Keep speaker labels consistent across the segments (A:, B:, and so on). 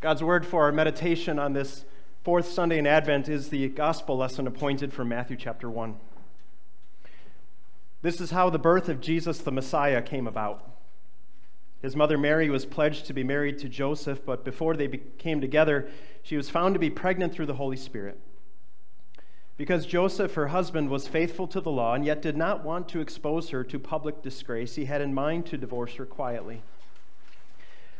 A: God's word for our meditation on this fourth Sunday in Advent is the gospel lesson appointed for Matthew chapter 1. This is how the birth of Jesus the Messiah came about. His mother Mary was pledged to be married to Joseph, but before they came together, she was found to be pregnant through the Holy Spirit. Because Joseph, her husband, was faithful to the law and yet did not want to expose her to public disgrace, he had in mind to divorce her quietly.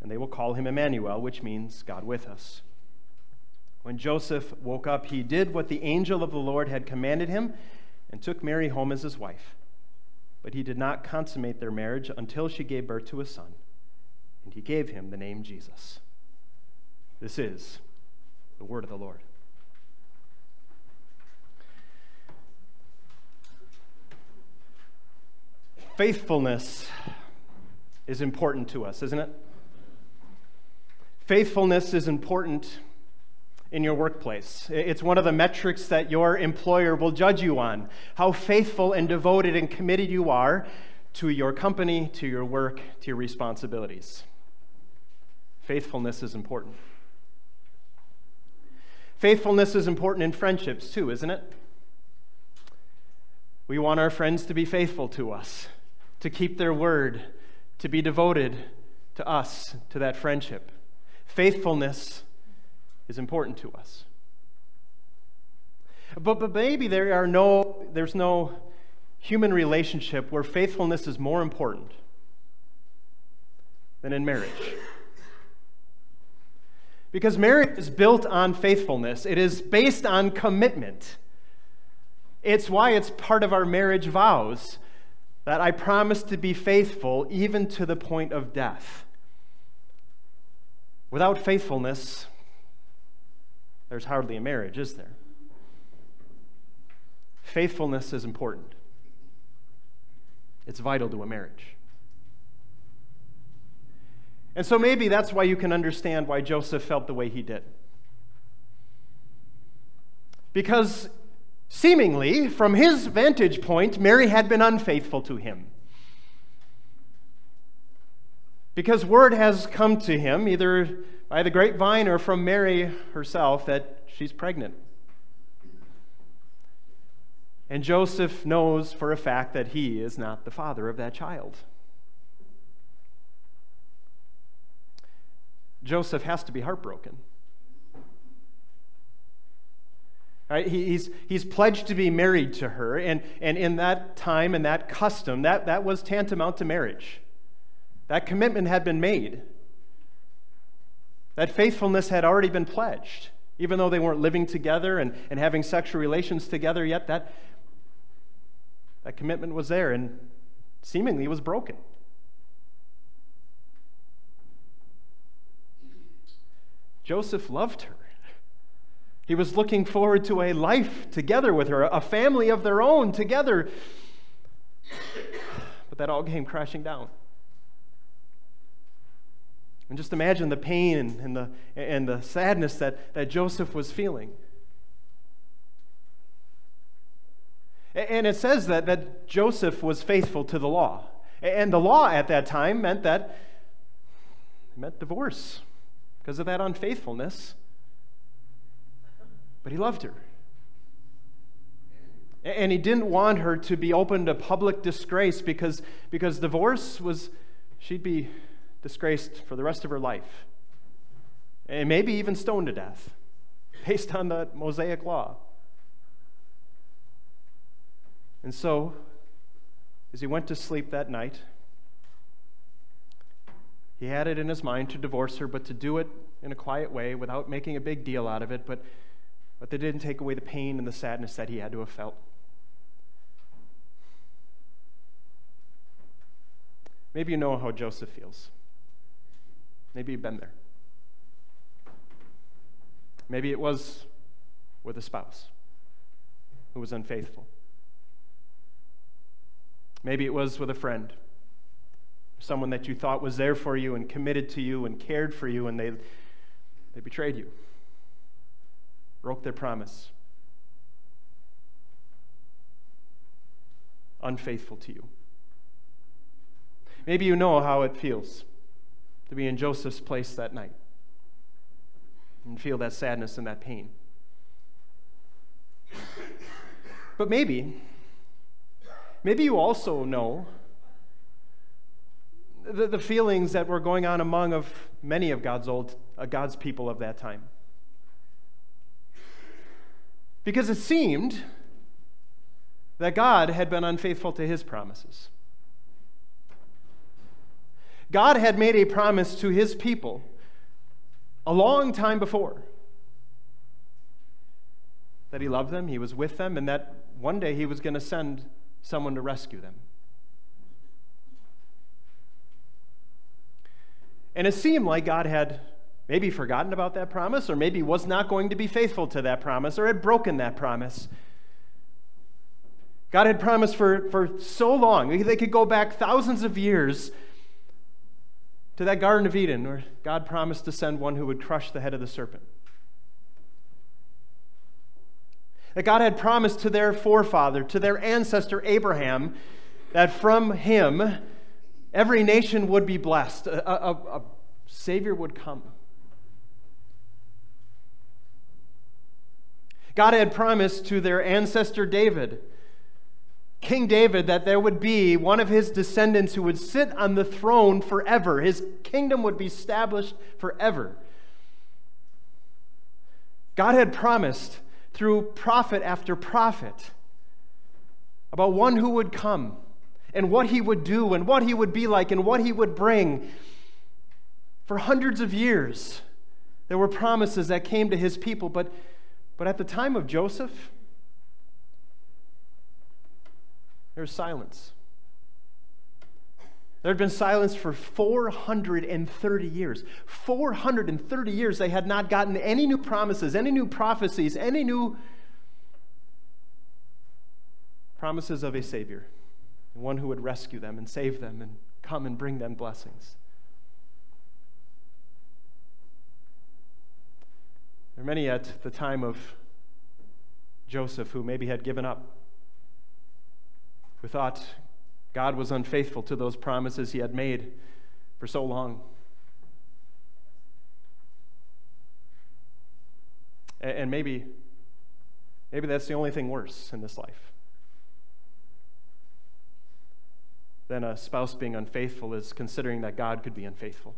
A: and they will call him Emmanuel, which means God with us. When Joseph woke up, he did what the angel of the Lord had commanded him and took Mary home as his wife. But he did not consummate their marriage until she gave birth to a son, and he gave him the name Jesus. This is the word of the Lord. Faithfulness is important to us, isn't it? Faithfulness is important in your workplace. It's one of the metrics that your employer will judge you on how faithful and devoted and committed you are to your company, to your work, to your responsibilities. Faithfulness is important. Faithfulness is important in friendships too, isn't it? We want our friends to be faithful to us, to keep their word, to be devoted to us, to that friendship. Faithfulness is important to us. But, but maybe there are no, there's no human relationship where faithfulness is more important than in marriage. Because marriage is built on faithfulness, it is based on commitment. It's why it's part of our marriage vows that I promise to be faithful even to the point of death. Without faithfulness, there's hardly a marriage, is there? Faithfulness is important, it's vital to a marriage. And so maybe that's why you can understand why Joseph felt the way he did. Because seemingly, from his vantage point, Mary had been unfaithful to him. Because word has come to him, either by the grapevine or from Mary herself, that she's pregnant. And Joseph knows for a fact that he is not the father of that child. Joseph has to be heartbroken. Right? He's, he's pledged to be married to her, and, and in that time and that custom, that, that was tantamount to marriage. That commitment had been made. That faithfulness had already been pledged. Even though they weren't living together and, and having sexual relations together yet, that, that commitment was there and seemingly was broken. Joseph loved her. He was looking forward to a life together with her, a family of their own together. But that all came crashing down. And just imagine the pain and the, and the sadness that, that Joseph was feeling. And it says that, that Joseph was faithful to the law. And the law at that time meant that meant divorce because of that unfaithfulness. But he loved her. And he didn't want her to be open to public disgrace because, because divorce was, she'd be disgraced for the rest of her life, and maybe even stoned to death, based on the Mosaic law. And so, as he went to sleep that night, he had it in his mind to divorce her, but to do it in a quiet way without making a big deal out of it, but, but that didn't take away the pain and the sadness that he had to have felt. Maybe you know how Joseph feels. Maybe you've been there. Maybe it was with a spouse who was unfaithful. Maybe it was with a friend, someone that you thought was there for you and committed to you and cared for you, and they, they betrayed you, broke their promise, unfaithful to you. Maybe you know how it feels to be in Joseph's place that night and feel that sadness and that pain. But maybe, maybe you also know the, the feelings that were going on among of many of God's old uh, God's people of that time. Because it seemed that God had been unfaithful to his promises. God had made a promise to his people a long time before that he loved them, he was with them, and that one day he was going to send someone to rescue them. And it seemed like God had maybe forgotten about that promise, or maybe was not going to be faithful to that promise, or had broken that promise. God had promised for, for so long, they could go back thousands of years to that Garden of Eden where God promised to send one who would crush the head of the serpent. That God had promised to their forefather, to their ancestor Abraham, that from him every nation would be blessed, a, a, a Savior would come. God had promised to their ancestor David King David that there would be one of his descendants who would sit on the throne forever. His kingdom would be established forever. God had promised through prophet after prophet about one who would come and what he would do and what he would be like and what he would bring. For hundreds of years, there were promises that came to his people, but, but at the time of Joseph, There's silence. There had been silence for 430 years. 430 years they had not gotten any new promises, any new prophecies, any new promises of a Savior, one who would rescue them and save them and come and bring them blessings. There are many at the time of Joseph who maybe had given up who thought God was unfaithful to those promises he had made for so long. And maybe, maybe that's the only thing worse in this life than a spouse being unfaithful is considering that God could be unfaithful.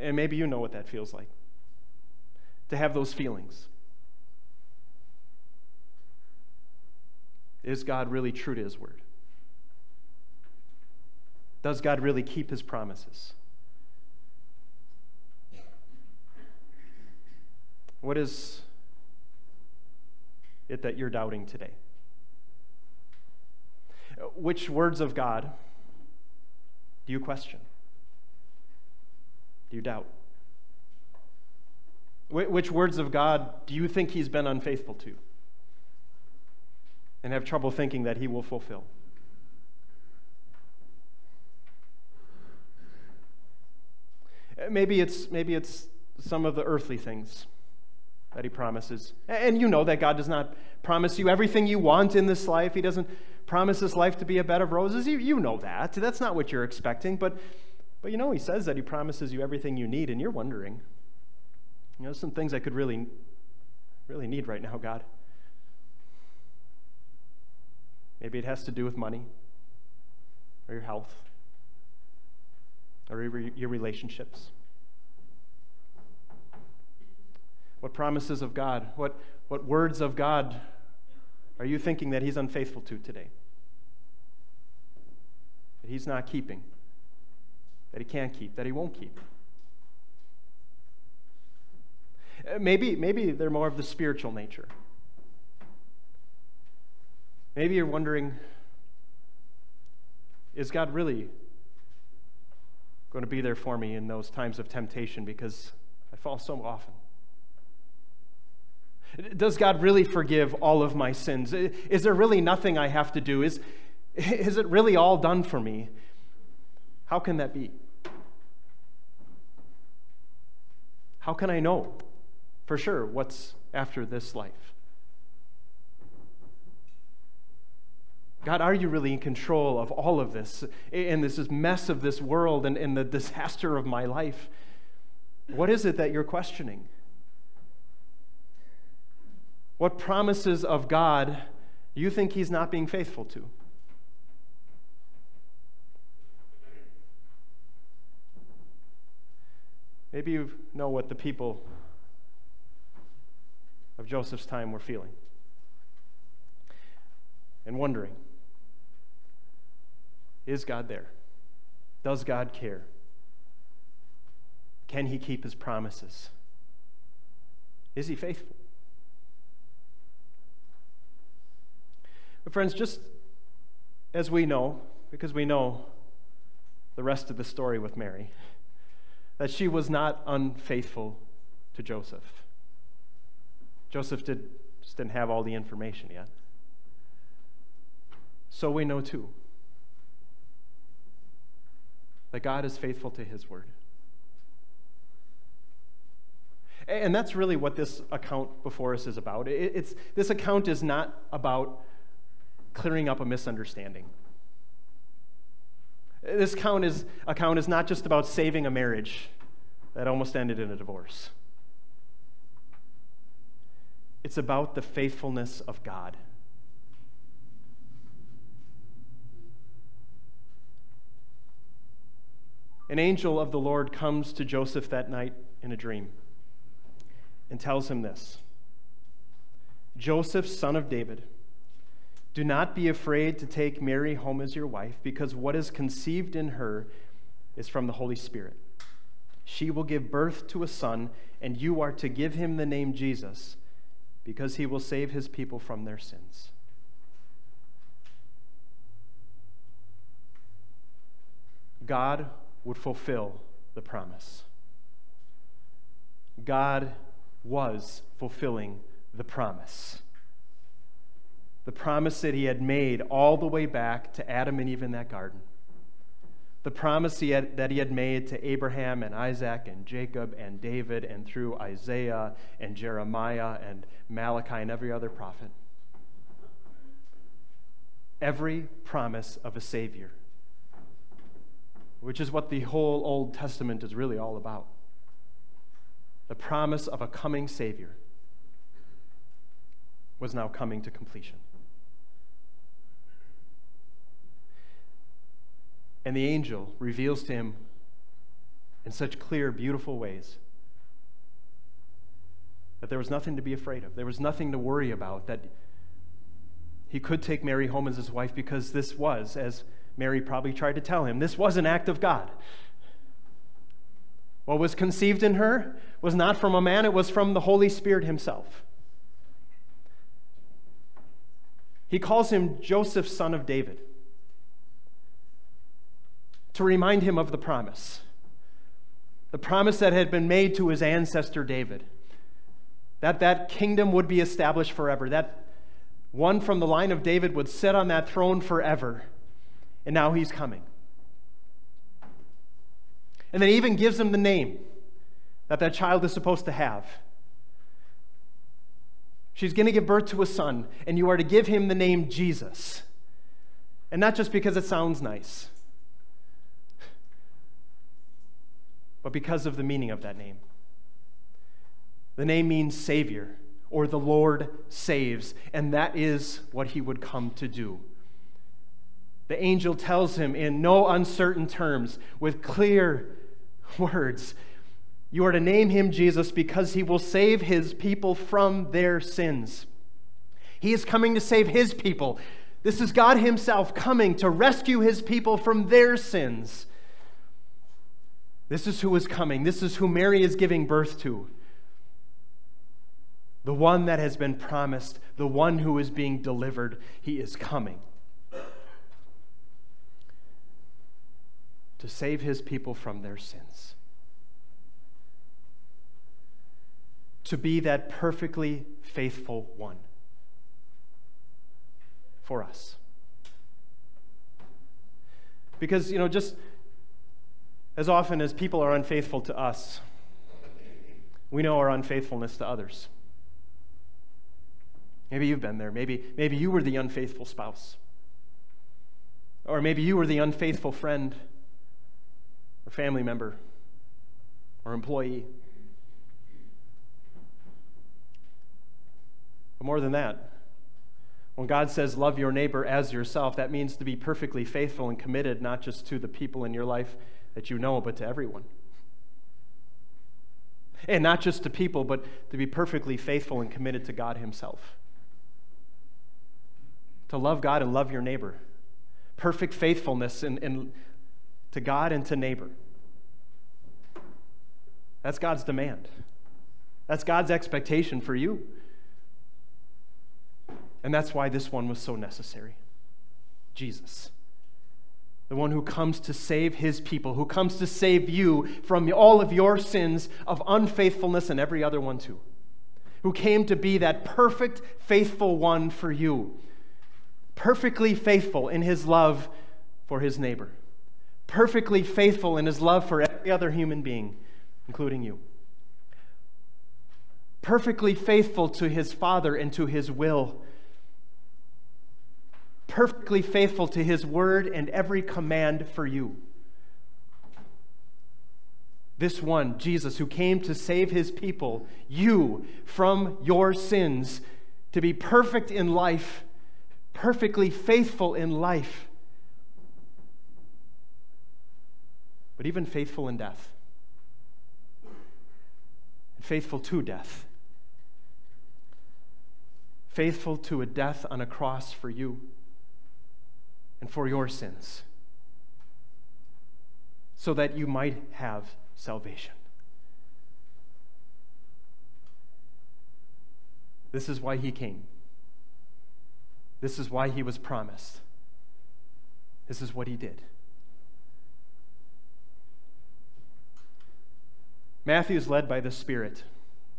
A: And maybe you know what that feels like to have those feelings. Is God really true to his word? Does God really keep his promises? What is it that you're doubting today? Which words of God do you question? Do you doubt? Which words of God do you think he's been unfaithful to? And have trouble thinking that He will fulfill. Uh, maybe it's, maybe it's some of the earthly things that He promises. And you know that God does not promise you everything you want in this life. He doesn't promise this life to be a bed of roses. You, you know that. That's not what you're expecting. But, but you know, He says that He promises you everything you need, and you're wondering, you know, some things I could really, really need right now, God. Maybe it has to do with money or your health or your relationships. What promises of God, what, what words of God are you thinking that He's unfaithful to today? That He's not keeping, that He can't keep, that He won't keep? Uh, maybe, maybe they're more of the spiritual nature. Maybe you're wondering is God really going to be there for me in those times of temptation because I fall so often. Does God really forgive all of my sins? Is there really nothing I have to do? Is, is it really all done for me? How can that be? How can I know for sure what's after this life? God, are you really in control of all of this and this mess of this world and, and the disaster of my life? What is it that you're questioning? What promises of God you think He's not being faithful to? Maybe you know what the people of Joseph's time were feeling and wondering is God there? Does God care? Can he keep his promises? Is he faithful? But, friends, just as we know, because we know the rest of the story with Mary, that she was not unfaithful to Joseph. Joseph did, just didn't have all the information yet. So we know too that God is faithful to his word. And that's really what this account before us is about. It's, this account is not about clearing up a misunderstanding. This account is, account is not just about saving a marriage that almost ended in a divorce. It's about the faithfulness of God. An angel of the Lord comes to Joseph that night in a dream and tells him this Joseph, son of David, do not be afraid to take Mary home as your wife, because what is conceived in her is from the Holy Spirit. She will give birth to a son, and you are to give him the name Jesus, because he will save his people from their sins. God would fulfill the promise. God was fulfilling the promise. The promise that he had made all the way back to Adam and Eve in that garden. The promise he had, that he had made to Abraham and Isaac and Jacob and David and through Isaiah and Jeremiah and Malachi and every other prophet. Every promise of a Savior which is what the whole Old Testament is really all about the promise of a coming Savior was now coming to completion. And the angel reveals to him in such clear, beautiful ways that there was nothing to be afraid of. There was nothing to worry about, that he could take Mary home as his wife because this was, as Mary probably tried to tell him. This was an act of God. What was conceived in her was not from a man, it was from the Holy Spirit himself. He calls him Joseph, son of David, to remind him of the promise. The promise that had been made to his ancestor David that that kingdom would be established forever, that one from the line of David would sit on that throne forever and now he's coming. And then he even gives him the name that that child is supposed to have. She's going to give birth to a son, and you are to give him the name Jesus. And not just because it sounds nice, but because of the meaning of that name. The name means Savior, or the Lord saves, and that is what he would come to do the angel tells him in no uncertain terms, with clear words, You are to name him Jesus because he will save his people from their sins. He is coming to save his people. This is God Himself coming to rescue His people from their sins. This is who is coming. This is who Mary is giving birth to. The one that has been promised, the one who is being delivered. He is coming. To save his people from their sins. To be that perfectly faithful one for us. Because, you know, just as often as people are unfaithful to us, we know our unfaithfulness to others. Maybe you've been there. Maybe, maybe you were the unfaithful spouse. Or maybe you were the unfaithful friend or family member or employee. But more than that, when God says, love your neighbor as yourself, that means to be perfectly faithful and committed, not just to the people in your life that you know, but to everyone. And not just to people, but to be perfectly faithful and committed to God Himself. To love God and love your neighbor. Perfect faithfulness and, in, to God and to neighbor. That's God's demand. That's God's expectation for you. And that's why this one was so necessary Jesus. The one who comes to save his people, who comes to save you from all of your sins of unfaithfulness and every other one too. Who came to be that perfect, faithful one for you. Perfectly faithful in his love for his neighbor. Perfectly faithful in his love for every other human being, including you perfectly faithful to his Father and to his will perfectly faithful to his word and every command for you. This one, Jesus, who came to save his people, you, from your sins, to be perfect in life, perfectly faithful in life, but even faithful in death, faithful to death, faithful to a death on a cross for you and for your sins, so that you might have salvation. This is why he came. This is why he was promised. This is what he did. Matthew is led by the Spirit.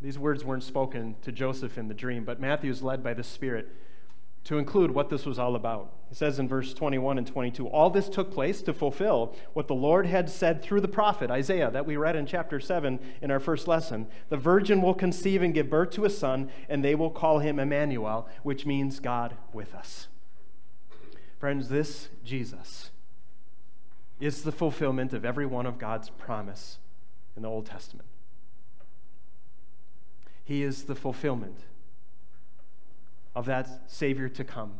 A: These words weren't spoken to Joseph in the dream, but Matthew is led by the Spirit to include what this was all about. He says in verse 21 and 22 All this took place to fulfill what the Lord had said through the prophet Isaiah that we read in chapter 7 in our first lesson. The virgin will conceive and give birth to a son, and they will call him Emmanuel, which means God with us. Friends, this Jesus is the fulfillment of every one of God's promise in the Old Testament. He is the fulfillment of that Savior to come,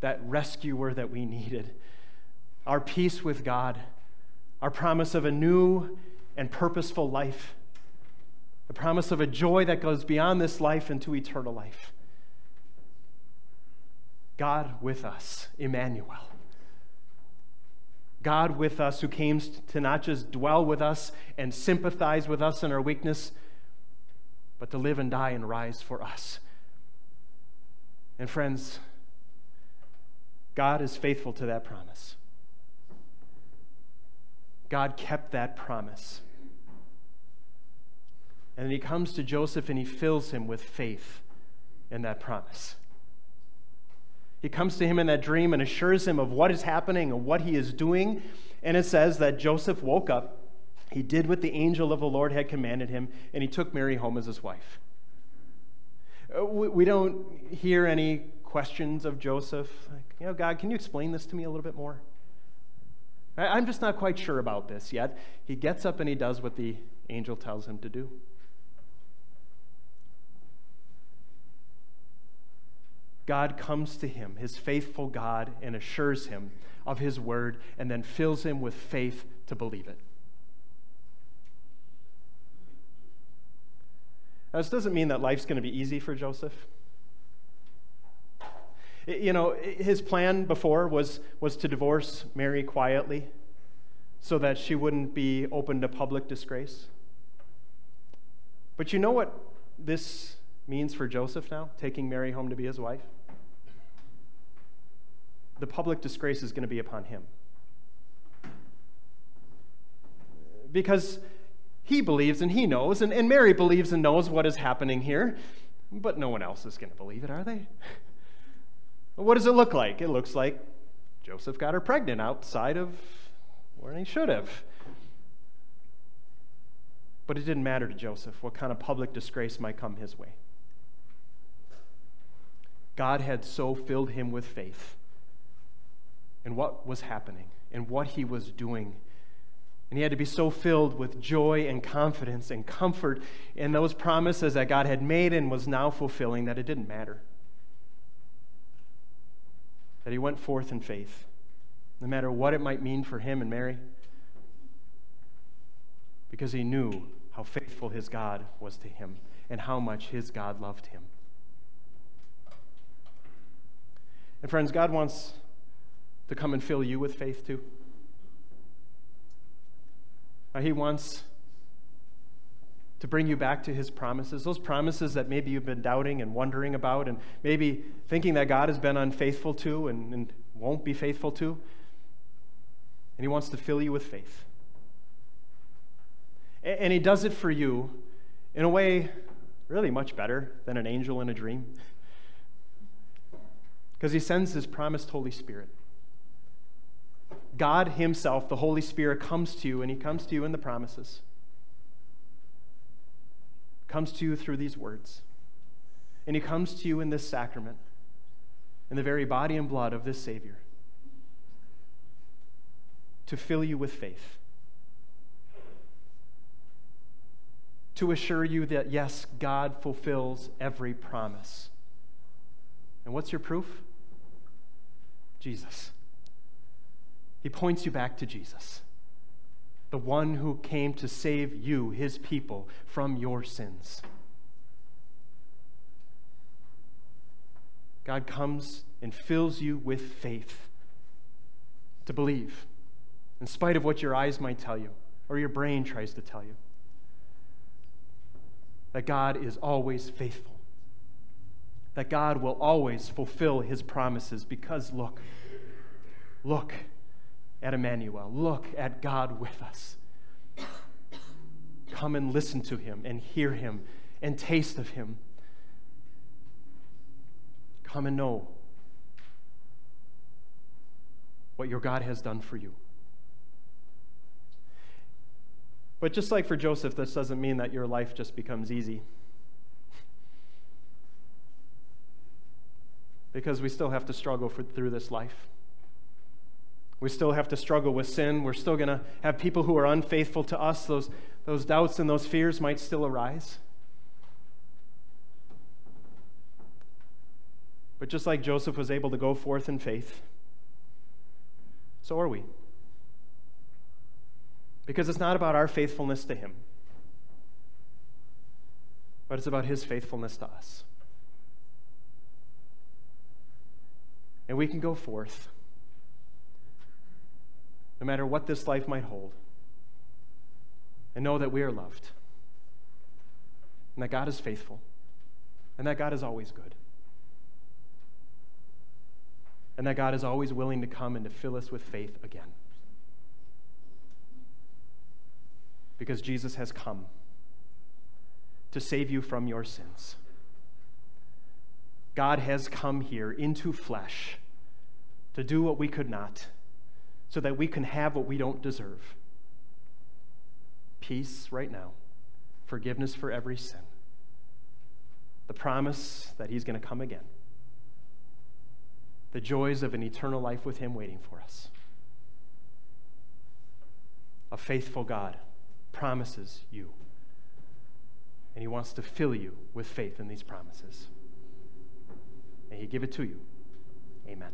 A: that rescuer that we needed, our peace with God, our promise of a new and purposeful life, the promise of a joy that goes beyond this life into eternal life. God with us, Emmanuel. God with us who came to not just dwell with us and sympathize with us in our weakness, but to live and die and rise for us. And friends, God is faithful to that promise. God kept that promise. And then he comes to Joseph and he fills him with faith in that promise. He comes to him in that dream and assures him of what is happening and what he is doing. And it says that Joseph woke up, he did what the angel of the Lord had commanded him, and he took Mary home as his wife. Uh, we don't hear any questions of Joseph. Like, you know, God, can you explain this to me a little bit more? I'm just not quite sure about this yet. He gets up and he does what the angel tells him to do. God comes to him, his faithful God, and assures him of his word and then fills him with faith to believe it. Now, this doesn't mean that life's going to be easy for Joseph. You know, his plan before was, was to divorce Mary quietly so that she wouldn't be open to public disgrace. But you know what this means for Joseph now, taking Mary home to be his wife? The public disgrace is going to be upon him. because he believes and he knows, and, and Mary believes and knows what is happening here, but no one else is going to believe it, are they? what does it look like? It looks like Joseph got her pregnant outside of where he should have. But it didn't matter to Joseph what kind of public disgrace might come his way. God had so filled him with faith in what was happening and what he was doing. And he had to be so filled with joy and confidence and comfort in those promises that God had made and was now fulfilling that it didn't matter. That he went forth in faith, no matter what it might mean for him and Mary, because he knew how faithful his God was to him and how much his God loved him. And friends, God wants to come and fill you with faith too. He wants to bring you back to his promises, those promises that maybe you've been doubting and wondering about, and maybe thinking that God has been unfaithful to and, and won't be faithful to. And he wants to fill you with faith. And, and he does it for you in a way really much better than an angel in a dream. Because he sends his promised Holy Spirit. God Himself, the Holy Spirit, comes to you, and He comes to you in the promises. Comes to you through these words. And He comes to you in this sacrament, in the very body and blood of this Savior, to fill you with faith. To assure you that, yes, God fulfills every promise. And what's your proof? Jesus. He points you back to Jesus, the one who came to save you, his people, from your sins. God comes and fills you with faith to believe, in spite of what your eyes might tell you or your brain tries to tell you. That God is always faithful. That God will always fulfill his promises because, look, look, at Emmanuel. Look at God with us. Come and listen to him and hear him and taste of him. Come and know what your God has done for you. But just like for Joseph, this doesn't mean that your life just becomes easy. Because we still have to struggle for, through this life. We still have to struggle with sin. We're still going to have people who are unfaithful to us. Those, those doubts and those fears might still arise. But just like Joseph was able to go forth in faith, so are we. Because it's not about our faithfulness to him, but it's about his faithfulness to us. And we can go forth no matter what this life might hold. And know that we are loved, and that God is faithful, and that God is always good, and that God is always willing to come and to fill us with faith again. Because Jesus has come to save you from your sins. God has come here into flesh to do what we could not so that we can have what we don't deserve peace right now, forgiveness for every sin, the promise that He's going to come again, the joys of an eternal life with Him waiting for us. A faithful God promises you, and He wants to fill you with faith in these promises. May He give it to you. Amen.